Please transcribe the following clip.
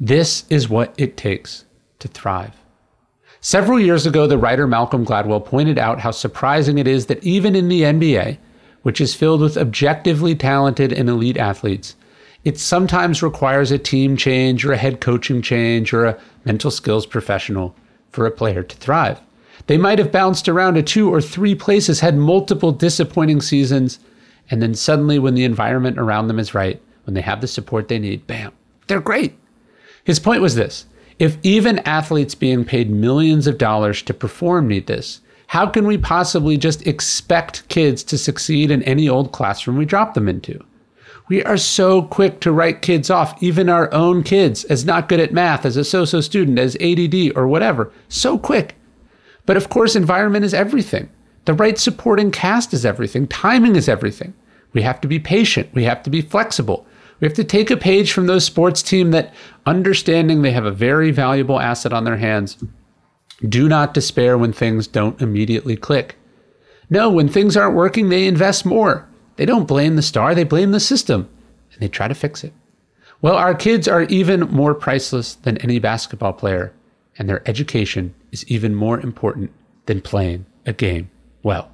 This is what it takes to thrive. Several years ago, the writer Malcolm Gladwell pointed out how surprising it is that even in the NBA, which is filled with objectively talented and elite athletes, it sometimes requires a team change or a head coaching change or a mental skills professional for a player to thrive. They might have bounced around to two or three places, had multiple disappointing seasons, and then suddenly, when the environment around them is right, when they have the support they need, bam, they're great. His point was this if even athletes being paid millions of dollars to perform need this, how can we possibly just expect kids to succeed in any old classroom we drop them into? We are so quick to write kids off, even our own kids, as not good at math, as a so so student, as ADD, or whatever. So quick. But of course, environment is everything. The right supporting cast is everything. Timing is everything. We have to be patient. We have to be flexible. We have to take a page from those sports team that understanding they have a very valuable asset on their hands. Do not despair when things don't immediately click. No, when things aren't working, they invest more. They don't blame the star, they blame the system and they try to fix it. Well, our kids are even more priceless than any basketball player, and their education is even more important than playing a game well.